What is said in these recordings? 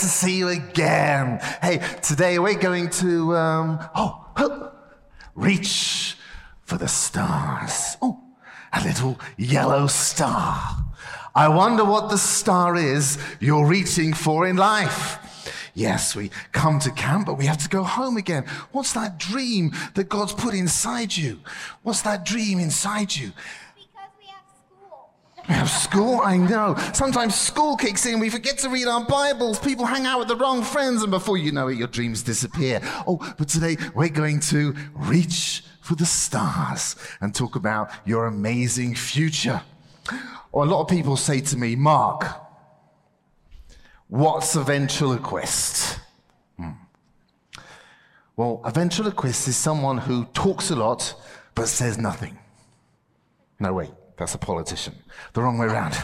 To see you again. Hey, today we're going to, um, oh, oh, reach for the stars. Oh, a little yellow star. I wonder what the star is you're reaching for in life. Yes, we come to camp, but we have to go home again. What's that dream that God's put inside you? What's that dream inside you? Because we have school. We have school, I know. Sometimes school kicks in, we forget to read our Bibles, people hang out with the wrong friends, and before you know it, your dreams disappear. Oh, but today we're going to reach for the stars and talk about your amazing future. Or a lot of people say to me, Mark, what's a ventriloquist? Hmm. Well, a ventriloquist is someone who talks a lot but says nothing. No, wait, that's a politician. The wrong way around.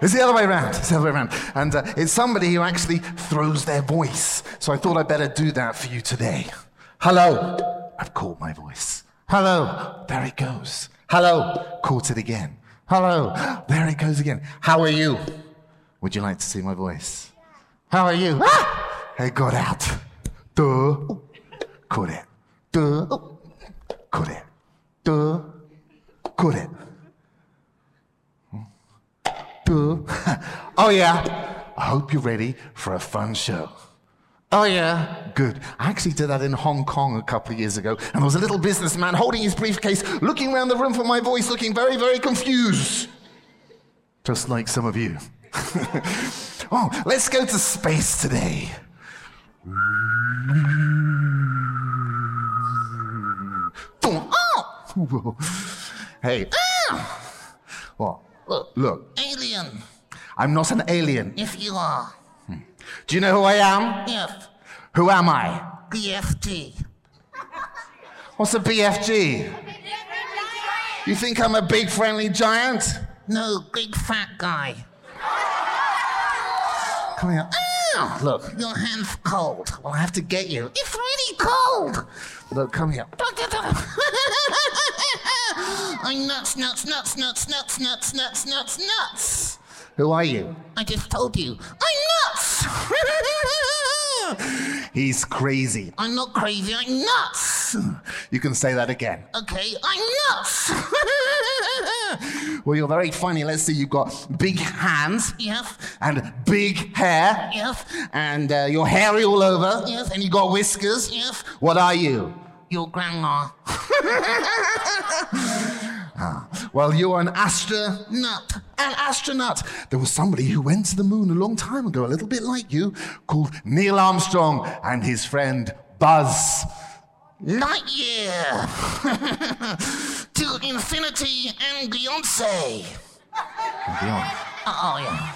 It's the other way around. It's the other way around. And uh, it's somebody who actually throws their voice. So I thought I'd better do that for you today. Hello. I've caught my voice. Hello. There it goes. Hello. Caught it again. Hello. There it goes again. How are you? Would you like to see my voice? How are you? Ah! It got out. Duh. Caught it. Duh. Caught it. Duh. Caught it. Oh, yeah. I hope you're ready for a fun show. Oh, yeah. Good. I actually did that in Hong Kong a couple of years ago, and there was a little businessman holding his briefcase, looking around the room for my voice, looking very, very confused. Just like some of you. oh, let's go to space today. Oh! Hey. Ah! What? Look, look. Alien, I'm not an alien. if you are. Hmm. Do you know who I am? Yes. Who am I? BFG. What's a BFG? You think I'm a big friendly giant? No, big fat guy. Come here. Ow! Look, Your hand's cold. well, I have to get you. It's really cold. Look, come here. I'm nuts, nuts, nuts, nuts, nuts, nuts, nuts, nuts, nuts. Who are you? I just told you. I'm nuts. He's crazy. I'm not crazy. I'm nuts. You can say that again. Okay, I'm nuts. Well, you're very funny. Let's see, you've got big hands yes, and big hair, yes, and uh, you're hairy all over, Yes. and you've got whiskers. yes. What are you? Your grandma. Well, you're an astro. Nut. An astronaut. There was somebody who went to the moon a long time ago, a little bit like you, called Neil Armstrong and his friend Buzz. Lightyear. to infinity and Beyonce. And beyond. Oh, yeah.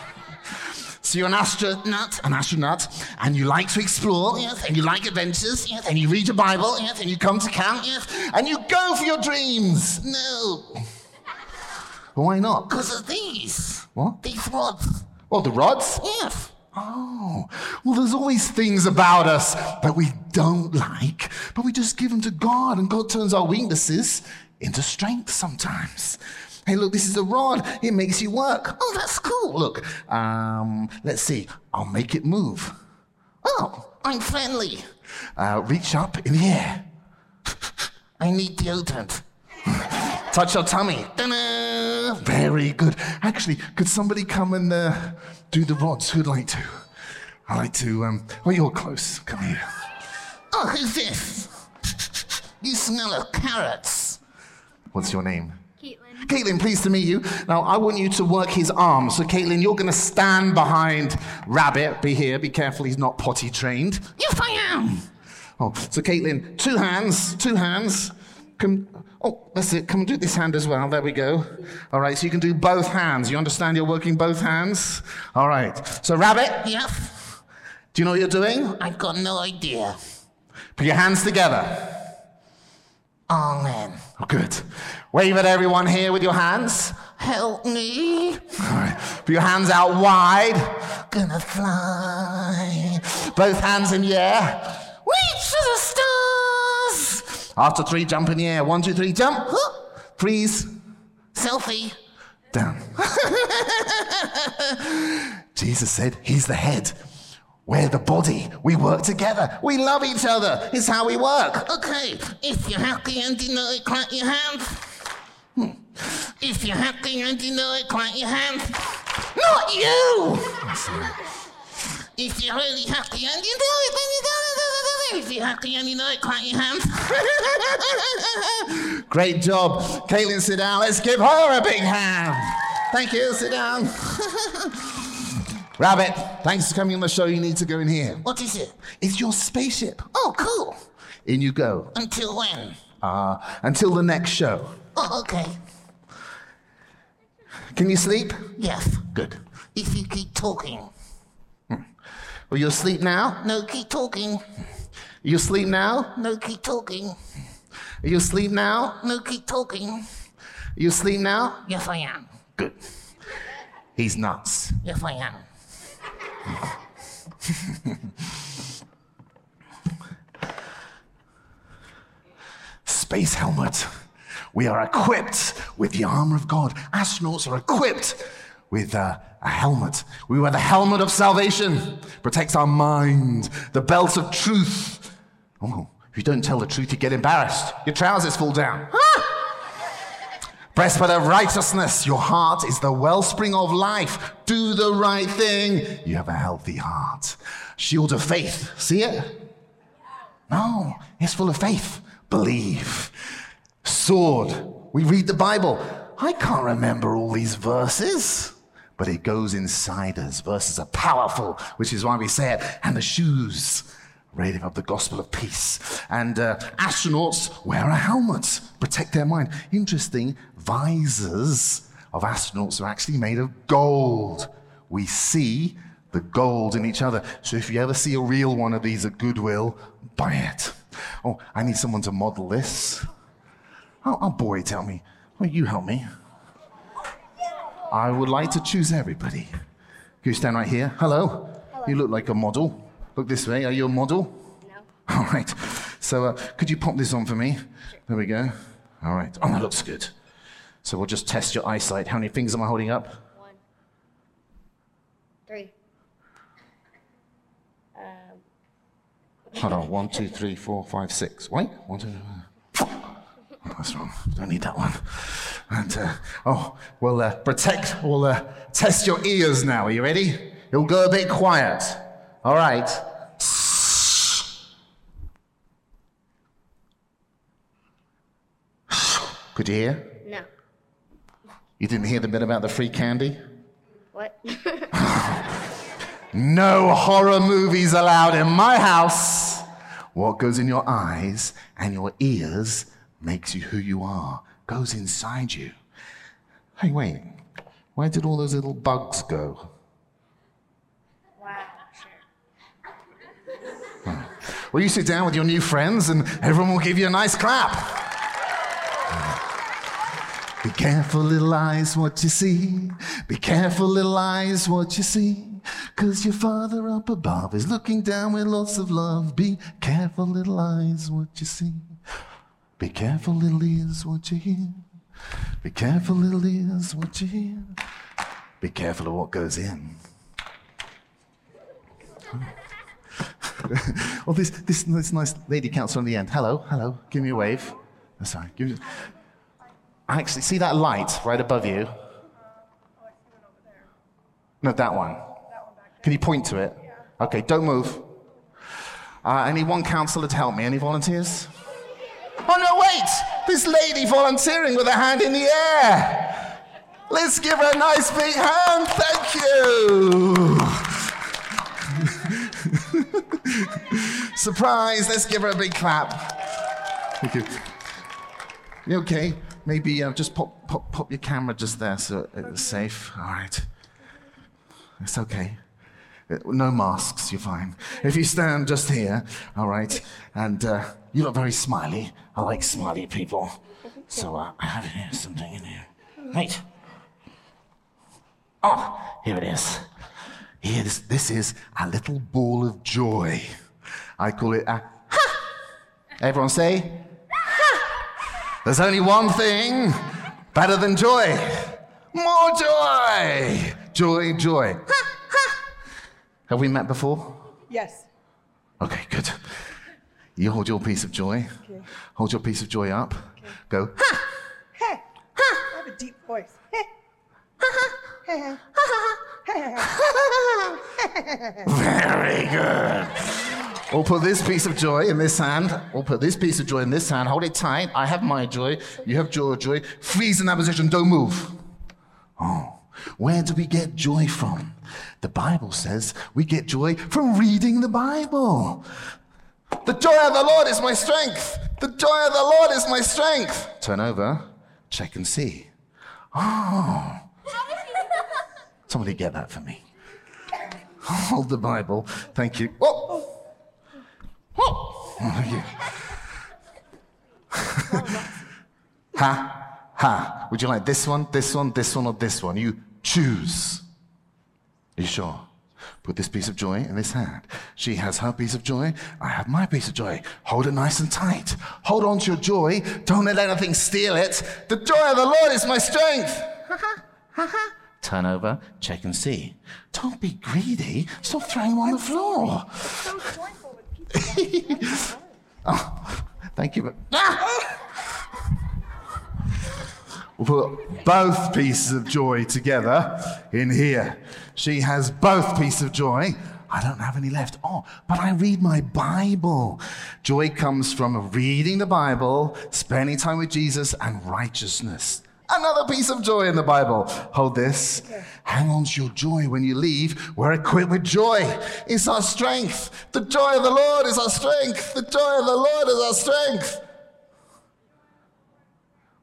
So you're an astronaut, an astronaut, and you like to explore, Yes. and you like adventures, Yes. and you read your Bible, Yes. and you come to camp, Yes. and you go for your dreams. No, Why not? because of these. What? These rods. Oh, the rods? Yes. Oh, well, there's always things about us that we don't like, but we just give them to God, and God turns our weaknesses into strength sometimes. Hey, look, this is a rod. It makes you work. Oh, that's cool. Look, um, let's see. I'll make it move. Oh, I'm friendly. Uh, reach up in the air. I need deodorant. Touch your tummy. Ta-da! Very good. Actually, could somebody come and uh, do the rods? Who'd like to? I like to. Um, well, you're close. Come here. Oh, who's this? You smell of carrots. What's your name? Caitlin. Caitlin, pleased to meet you. Now, I want you to work his arm. So, Caitlin, you're going to stand behind Rabbit. Be here. Be careful, he's not potty trained. Yes, I am. Oh, so, Caitlin, two hands, two hands. Come, oh, that's it. Come and do this hand as well. There we go. All right, so you can do both hands. You understand you're working both hands? All right. So, Rabbit, Yes. do you know what you're doing? I've got no idea. Put your hands together. Amen. Oh, good. Wave at everyone here with your hands. Help me. All right. Put your hands out wide. Gonna fly. Both hands in the air. Reach to the stars. After three, jump in the air. One, two, three, jump. Freeze. Selfie. Down. Jesus said he's the head. We're the body. We work together. We love each other. It's how we work. Okay, if you're happy and you know it, clap your hands. Hmm. If you're happy and you know it, clap your hands. Not you! If you're really happy and you know it, then you it. If you're happy and you know it, clap your hands. Great job. Caitlin, sit down. Let's give her a big hand. Thank you. Sit down. Rabbit, thanks for coming on the show. You need to go in here. what is it? It's your spaceship. Oh, cool. In you go. Until when? Uh, until the next show. Oh, okay. Can you sleep? Yes. Good. If you keep talking. Will you asleep now? No, keep talking. You sleep now? No, keep talking. You sleep now? No, keep talking. You sleep now? Yes, I am. Good. He's nuts. Yes, I am. Space helmet. We are equipped with the armor of God. Astronauts are equipped with uh, a helmet. We wear the helmet of salvation, protects our mind, the belt of truth. Oh, if you don't tell the truth, you get embarrassed. Your trousers fall down. Breastplate of righteousness. Your heart is the wellspring of life. Do the right thing. You have a healthy heart. Shield of faith. See it? No, it's full of faith. Believe. Sword. We read the Bible. I can't remember all these verses, but it goes inside us. Verses are powerful, which is why we say it. And the shoes. Rating of the gospel of peace. And uh, astronauts wear a helmet, protect their mind. Interesting, visors of astronauts are actually made of gold. We see the gold in each other. So if you ever see a real one of these at Goodwill, buy it. Oh, I need someone to model this. Oh, oh boy, tell me. Will you help me? I would like to choose everybody. Can you stand right here? Hello. You look like a model. Look this way. Are you a model? No. All right. So uh, could you pop this on for me? There we go. All right. Oh, that looks good. So we'll just test your eyesight. How many fingers am I holding up? One. Three. Um, Hold on. One, two, three, four, five, six. Wait. One, two. Oh, that's wrong. Don't need that one. And uh, oh, we'll uh, protect. We'll uh, test your ears now. Are you ready? It'll go a bit quiet. All right. Could you hear? no. You didn't hear the bit about the free candy? What? No horror movies allowed in my house. What goes in your eyes and your ears makes you who you are, goes inside you. Hey, wait. Where did all those little bugs go? wow. Sure. Well, you sit down with your new friends and everyone will give you a nice clap. Be careful, little eyes, what you see. Be careful, little eyes, what you see. Cause your father up above is looking down with lots of love. Be careful, little eyes, what you see. Be careful, little ears, what you hear. Be careful, little ears, what you hear. Be careful of what goes in. oh, this, this, this nice lady counselor on the end. Hello, hello. Give me a wave. Oh, sorry. Give me. Actually, see that light right above you? No, that one. Can you point to it? Okay, don't move. Uh, I need one counselor to help me. Any volunteers? Oh, no, wait! This lady volunteering with her hand in the air. Let's give her a nice big hand. Thank you. Surprise! Let's give her a big clap. Thank you. You okay? Maybe uh, just pop, pop, pop your camera just there so it's safe. All right. It's okay. Uh, No masks, you're fine. If you stand just here, all right, and uh, you look very smiley. I like smiley people. So uh, I have here something in here. Right. Oh, here it is. Here, this, this is a little ball of joy. I call it a ha. Everyone say ha. There's only one thing better than joy. More joy. Joy, joy. Ha, ha. Have we met before? Yes. Okay, good. You hold your piece of joy. Okay. Hold your piece of joy up. Go. Ha! Hey. Ha. I have a deep voice. Hey. Ha ha. Hey. Ha ha ha. Very good. We'll put this piece of joy in this hand. We'll put this piece of joy in this hand. Hold it tight. I have my joy. You have your joy. Freeze in that position. Don't move. Oh, where do we get joy from? The Bible says we get joy from reading the Bible. The joy of the Lord is my strength. The joy of the Lord is my strength. Turn over, check and see. Oh. Somebody get that for me. Hold the Bible. Thank you. Oh. Ha, ha. Would you like this one, this one, this one, or this one? You choose. Are you sure? Put this piece of joy in this hand. She has her piece of joy. I have my piece of joy. Hold it nice and tight. Hold on to your joy. Don't let anything steal it. The joy of the Lord is my strength. Turn over, check and see. Don't be greedy. Stop throwing them on the floor. So joyful with people. Oh, thank you. but- Ah! We'll put both pieces of joy together in here. She has both pieces of joy. I don't have any left. Oh, but I read my Bible. Joy comes from reading the Bible, spending time with Jesus, and righteousness. Another piece of joy in the Bible. Hold this. Hang on to your joy when you leave. We're equipped with joy. It's our strength. The joy of the Lord is our strength. The joy of the Lord is our strength.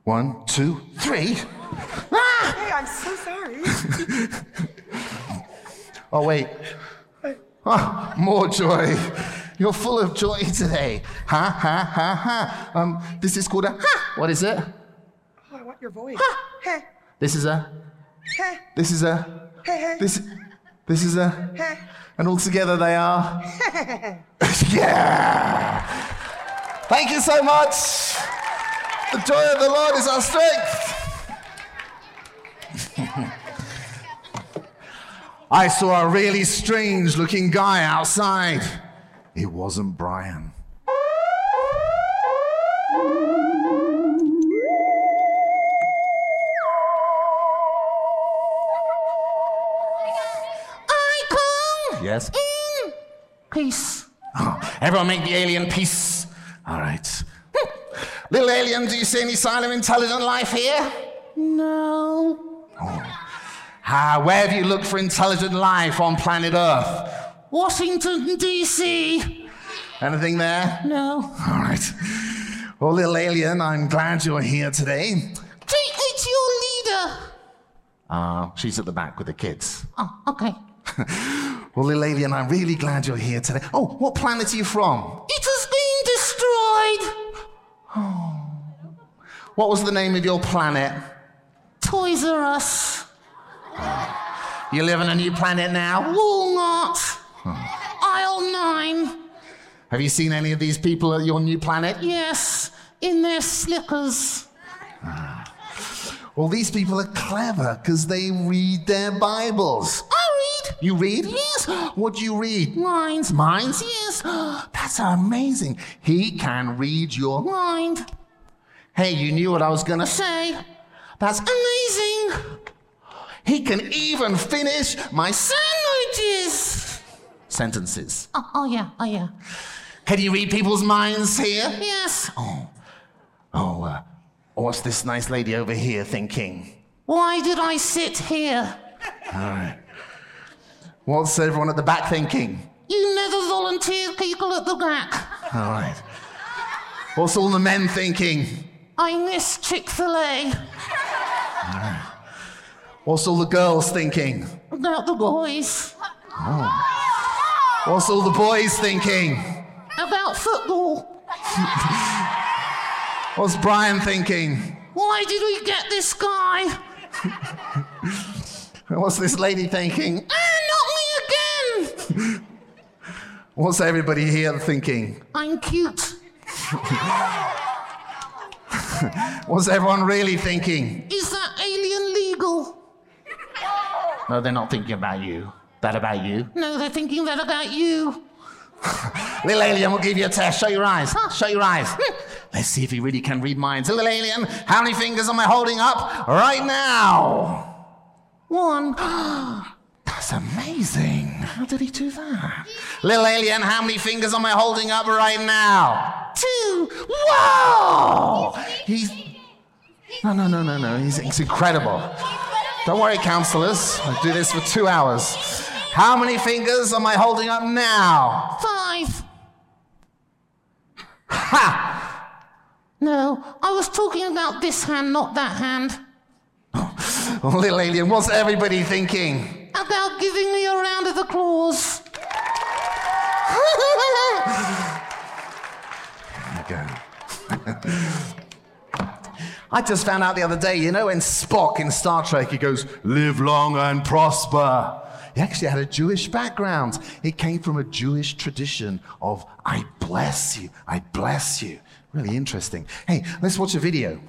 One, two, three. Ah! Hey, I'm so sorry. Oh, wait. Ah, more joy. You're full of joy today. Ha, ha, ha, ha. Um, this is called a ha. What is it? Your voice. Hey. This is a. Hey. This is a. Hey. Hey. This. This is a. Hey. And all together they are. yeah. Thank you so much. The joy of the Lord is our strength. I saw a really strange looking guy outside. It wasn't Brian. Yes? In peace. Oh, everyone make the alien peace. All right. Little alien, do you see any sign of intelligent life here? No. Ah, where have you looked for intelligent life on planet Earth? Washington, D.C. Anything there? No. All right. Well, little alien, I'm glad you're here today. Take me to your leader. Uh, she's at the back with the kids. Oh, okay. Well, little alien, I'm really glad you're here today. Oh, what planet are you from? It has been destroyed. Oh. What was the name of your planet? Toys R Us. You live on a new planet now? Walnut. Aisle 9. Have you seen any of these people at your new planet? Yes, in their slippers. Ah. Well, these people are clever because they read their Bibles. Read. You read? Yes. What do you read? Minds. Minds? Yes. That's amazing. He can read your. Mind. Hey, you knew what I was gonna say. Say. That's Amazing. He can even finish my Sandwiches. sentences. Oh, oh yeah, oh yeah. Can you read people's minds here? Yes. Oh, uh, what's this nice lady over here thinking? Why did I sit here? What's everyone at the back thinking? You never volunteer people at the back. All right. What's all the men thinking? I miss Chick fil A. What's all the girls thinking? About the boys. What's all the boys thinking? About football. What's Brian thinking? Why did we get this guy? What's this lady thinking? Ah, not. What's everybody here thinking? I'm cute. What's everyone really thinking? Is that alien legal? No, they're not thinking about you. That about you? No, they're thinking that about you. Little alien we'll give you a test. Show your eyes. Huh? Show your eyes. Hmm. Let's see if he really can read minds. Little alien, how many fingers am I holding up right now? One. That's amazing. How did he do that? Little alien, how many fingers am I holding up right now? Two. Whoa! He's. No, no, no, no, no. He's, he's incredible. Don't worry, counselors. I do this for two hours. How many fingers am I holding up now? Five. Ha! No, I was talking about this hand, not that hand. Little alien, what's everybody thinking? About giving me a round of applause. I just found out the other day, you know, in Spock in Star Trek, he goes, live long and prosper. He actually had a Jewish background. It came from a Jewish tradition of, I bless you, I bless you. Really interesting. Hey, let's watch a video.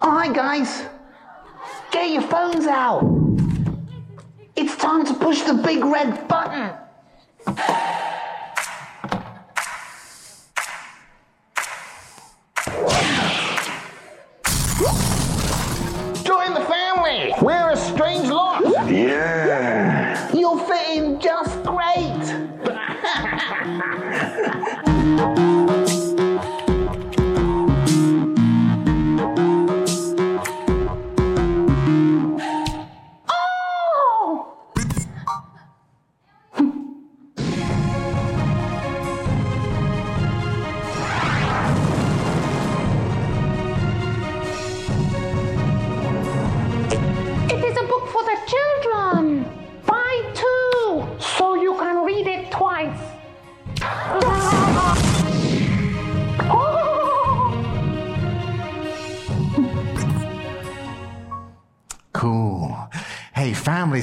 All right, guys, get your phones out. It's time to push the big red button. Oh!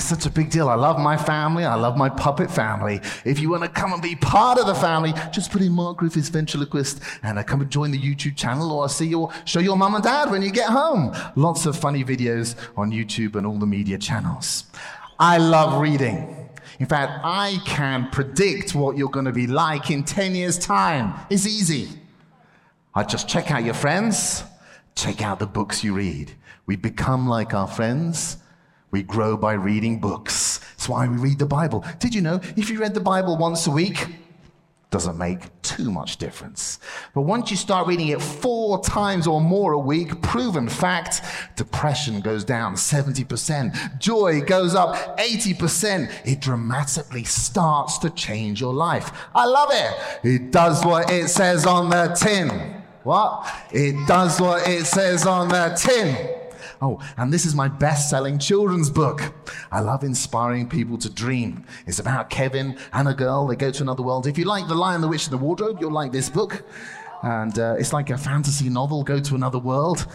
Such a big deal. I love my family. I love my puppet family. If you want to come and be part of the family, just put in Mark Griffiths Ventriloquist and uh, come and join the YouTube channel or see your, show your mum and dad when you get home. Lots of funny videos on YouTube and all the media channels. I love reading. In fact, I can predict what you're going to be like in 10 years' time. It's easy. I just check out your friends, check out the books you read. We become like our friends. We grow by reading books. That's why we read the Bible. Did you know if you read the Bible once a week, doesn't make too much difference. But once you start reading it four times or more a week, proven fact, depression goes down 70%, joy goes up 80%. It dramatically starts to change your life. I love it. It does what it says on the tin. What? It does what it says on the tin. Oh, and this is my best selling children's book. I love inspiring people to dream. It's about Kevin and a girl. They go to another world. If you like The Lion, the Witch, and the Wardrobe, you'll like this book. And uh, it's like a fantasy novel, go to another world.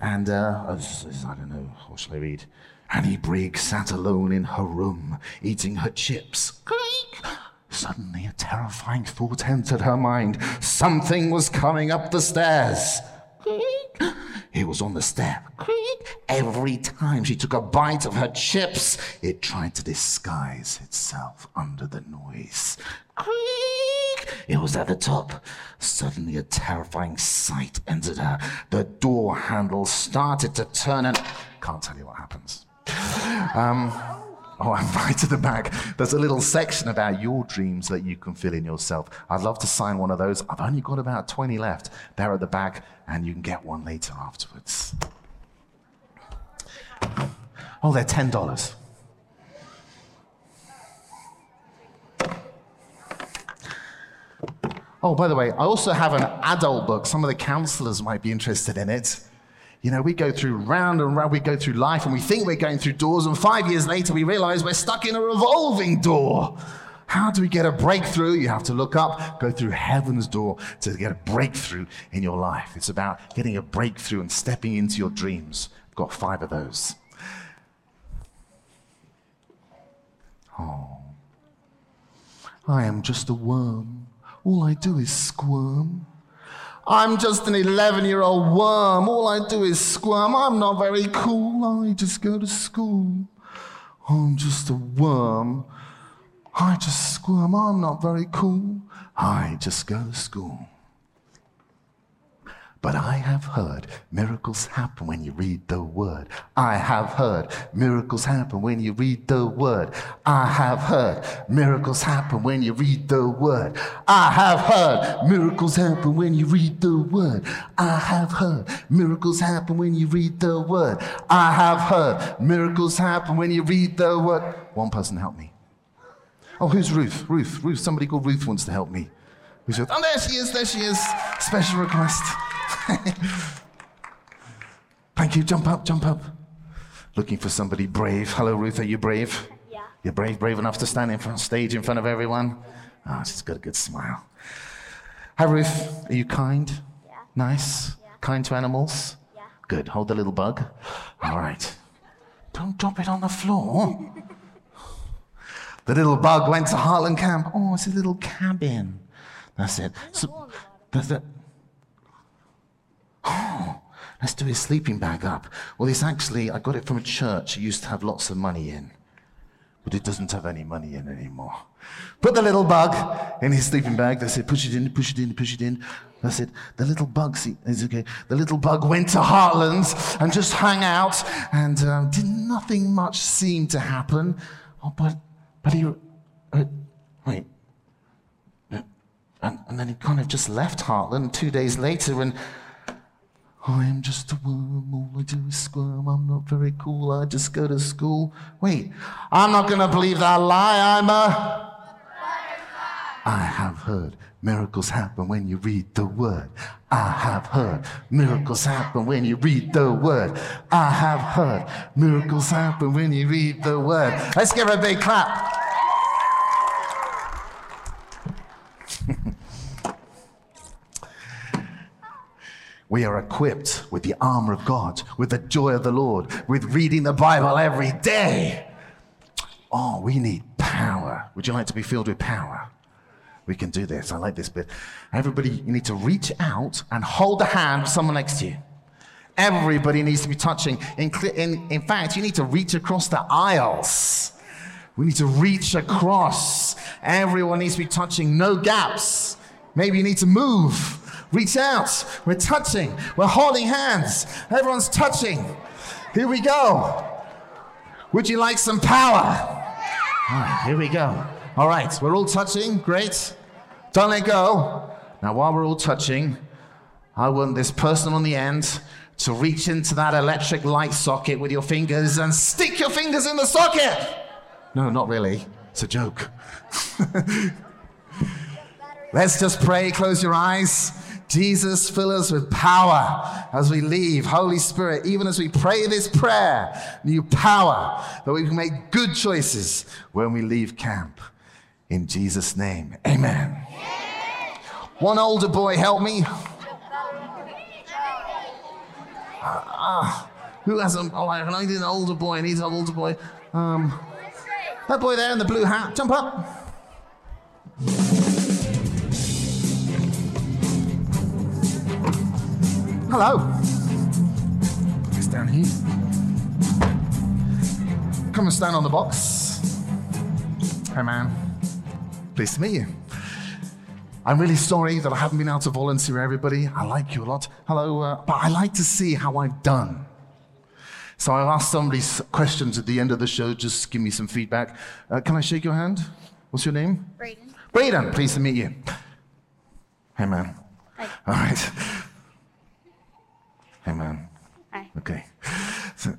And uh, I don't know, what shall I read? Annie Briggs sat alone in her room, eating her chips. Creak! Suddenly, a terrifying thought entered her mind. Something was coming up the stairs. It was on the step. Creak! Every time she took a bite of her chips, it tried to disguise itself under the noise. Creak! It was at the top. Suddenly, a terrifying sight entered her. The door handle started to turn and. Can't tell you what happens. Um, oh, I'm right at the back. There's a little section about your dreams that you can fill in yourself. I'd love to sign one of those. I've only got about 20 left. They're at the back, and you can get one later afterwards. Oh, they're $10. Oh, by the way, I also have an adult book. Some of the counselors might be interested in it. You know, we go through round and round, we go through life, and we think we're going through doors, and five years later, we realize we're stuck in a revolving door. How do we get a breakthrough? You have to look up, go through heaven's door to get a breakthrough in your life. It's about getting a breakthrough and stepping into your dreams. I've got five of those. Oh. I am just a worm. All I do is squirm. I'm just an 11 year old worm. All I do is squirm. I'm not very cool. I just go to school. I'm just a worm. I just squirm. I'm not very cool. I just go to school. But I have heard miracles happen when you read the word. I have heard miracles happen when you read the word. I have heard miracles happen when you read the word. I have heard miracles happen when you read the word. I have heard miracles happen when you read the word. I have heard miracles happen when you read the word. One person help me. Oh, who's Ruth? Ruth. Ruth. Somebody called Ruth wants to help me. Who's Ruth? Oh, there she is. There she is. Special request. Thank you. Jump up, jump up. Looking for somebody brave. Hello, Ruth. Are you brave? Yeah. You're brave, brave enough to stand in front stage in front of everyone. Ah, she's got a good smile. Hi, Ruth. Are you kind? Yeah. Nice. Yeah. Kind to animals? Yeah. Good. Hold the little bug. All right. Don't drop it on the floor. the little bug went to Heartland Camp. Oh, it's a little cabin. That's it. So, that's it. Let's do his sleeping bag up. Well, it's actually, I got it from a church it used to have lots of money in, but it doesn't have any money in anymore. Put the little bug in his sleeping bag. They said, Push it in, push it in, push it in. That's said, The little bug, see, is okay. The little bug went to Heartlands and just hung out, and um, did nothing much seem to happen. Oh, but, but he, uh, wait. And, and then he kind of just left Heartland two days later, and I am just a worm, all I do is squirm. I'm not very cool, I just go to school. Wait, I'm not gonna believe that lie, I'm a. I have heard miracles happen when you read the word. I have heard miracles happen when you read the word. I have heard miracles happen when you read the word. Let's give a big clap. We are equipped with the armor of God, with the joy of the Lord, with reading the Bible every day. Oh, we need power. Would you like to be filled with power? We can do this. I like this bit. Everybody, you need to reach out and hold the hand of someone next to you. Everybody needs to be touching. In, in, in fact, you need to reach across the aisles. We need to reach across. Everyone needs to be touching, no gaps. Maybe you need to move. Reach out. We're touching. We're holding hands. Everyone's touching. Here we go. Would you like some power? All right, here we go. All right, we're all touching. Great. Don't let go. Now, while we're all touching, I want this person on the end to reach into that electric light socket with your fingers and stick your fingers in the socket. No, not really. It's a joke. Let's just pray. Close your eyes. Jesus, fill us with power as we leave. Holy Spirit, even as we pray this prayer, new power that we can make good choices when we leave camp. In Jesus' name, amen. One older boy, help me. Ah, who has a, oh, I need an older boy, I need an older boy. Um, that boy there in the blue hat, jump up. Hello. It's down here. Come and stand on the box. Hey, man. Pleased to meet you. I'm really sorry that I haven't been able to volunteer everybody. I like you a lot. Hello, uh, but I like to see how I've done. So I'll ask somebody s- questions at the end of the show. Just give me some feedback. Uh, can I shake your hand? What's your name? Brayden. Braden, pleased to meet you. Hey, man. Hi. All right. Hey, man. Hi. Okay. So-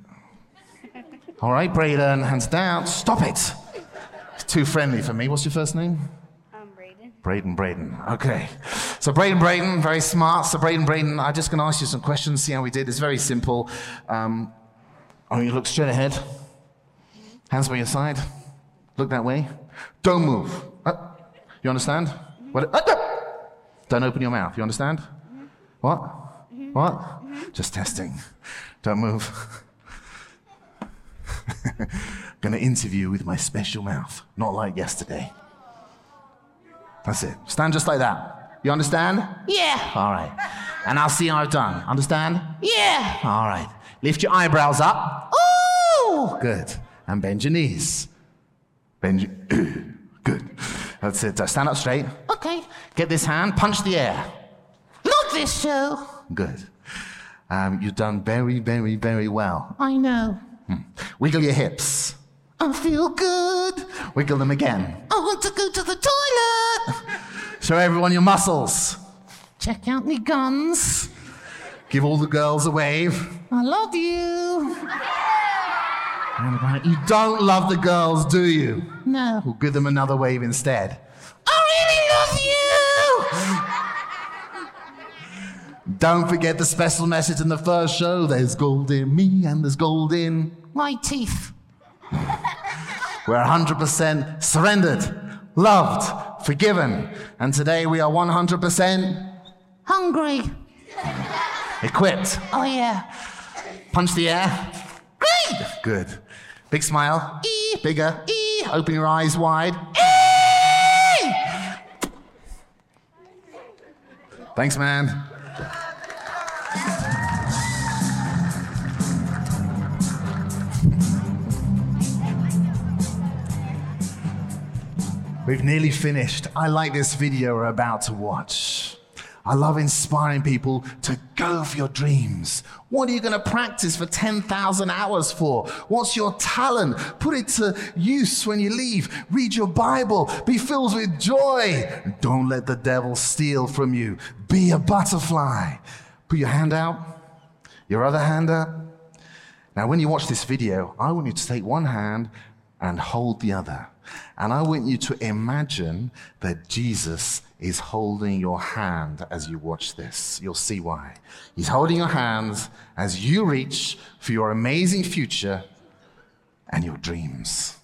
all right, Braden, hands down. Stop it. It's too friendly for me. What's your first name? I'm Brayden. Braden, Braden. Okay. So Braden, Braden, very smart. So Braden, Braden, I'm just going to ask you some questions, see how we did. It's very simple. Um, oh, you look straight ahead. Hands by your side. Look that way. Don't move. Uh, you understand? What? Uh, uh. don't open your mouth. You understand? What? What? Just testing. Don't move. going to interview with my special mouth, not like yesterday. That's it. Stand just like that. You understand? Yeah. All right. And I'll see how I've done. Understand? Yeah. All right. Lift your eyebrows up. Ooh. Good. And bend your knees. Bend your. Good. That's it. Stand up straight. Okay. Get this hand, punch the air. Not this show. Good. Um, you've done very, very, very well. I know. Wiggle your hips. I feel good. Wiggle them again. I want to go to the toilet. Show everyone your muscles. Check out me guns. Give all the girls a wave. I love you. You don't love the girls, do you? No. We'll give them another wave instead. I really love you. Don't forget the special message in the first show. There's gold in me and there's gold in. My teeth. We're 100% surrendered, loved, forgiven. And today we are 100% Hungry. equipped. Oh, yeah. Punch the air. Great. Good. Big smile. E. Bigger. E. Open your eyes wide. E. Thanks, man. We've nearly finished. I like this video we're about to watch. I love inspiring people to go for your dreams. What are you going to practice for 10,000 hours for? What's your talent? Put it to use when you leave. Read your Bible. Be filled with joy. Don't let the devil steal from you. Be a butterfly. Put your hand out, your other hand up. Now, when you watch this video, I want you to take one hand and hold the other. And I want you to imagine that Jesus is holding your hand as you watch this. You'll see why. He's holding your hands as you reach for your amazing future and your dreams.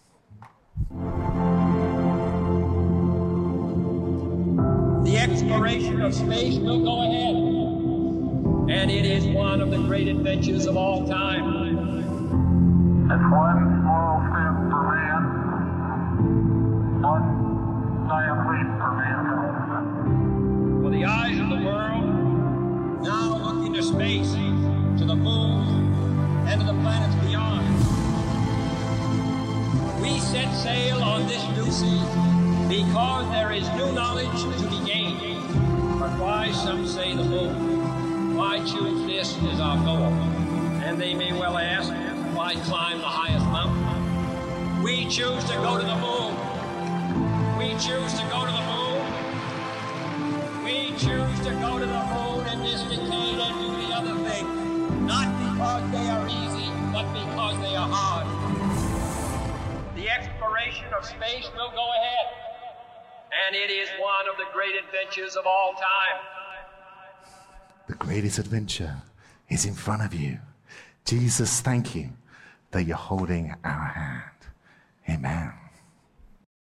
The exploration of space will go ahead, and it is one of the great adventures of all time. It's one For the eyes of the world now look into space, to the moon, and to the planets beyond. We set sail on this new sea because there is new knowledge to be gained. But why some say the moon? Why choose this as our goal? And they may well ask, why climb the highest mountain? We choose to go to the moon. We choose to go to the moon. We choose to go to the moon in this decade and do the other thing. Not because they are easy, but because they are hard. The exploration of space will go ahead. And it is one of the great adventures of all time. The greatest adventure is in front of you. Jesus, thank you that you're holding our hand.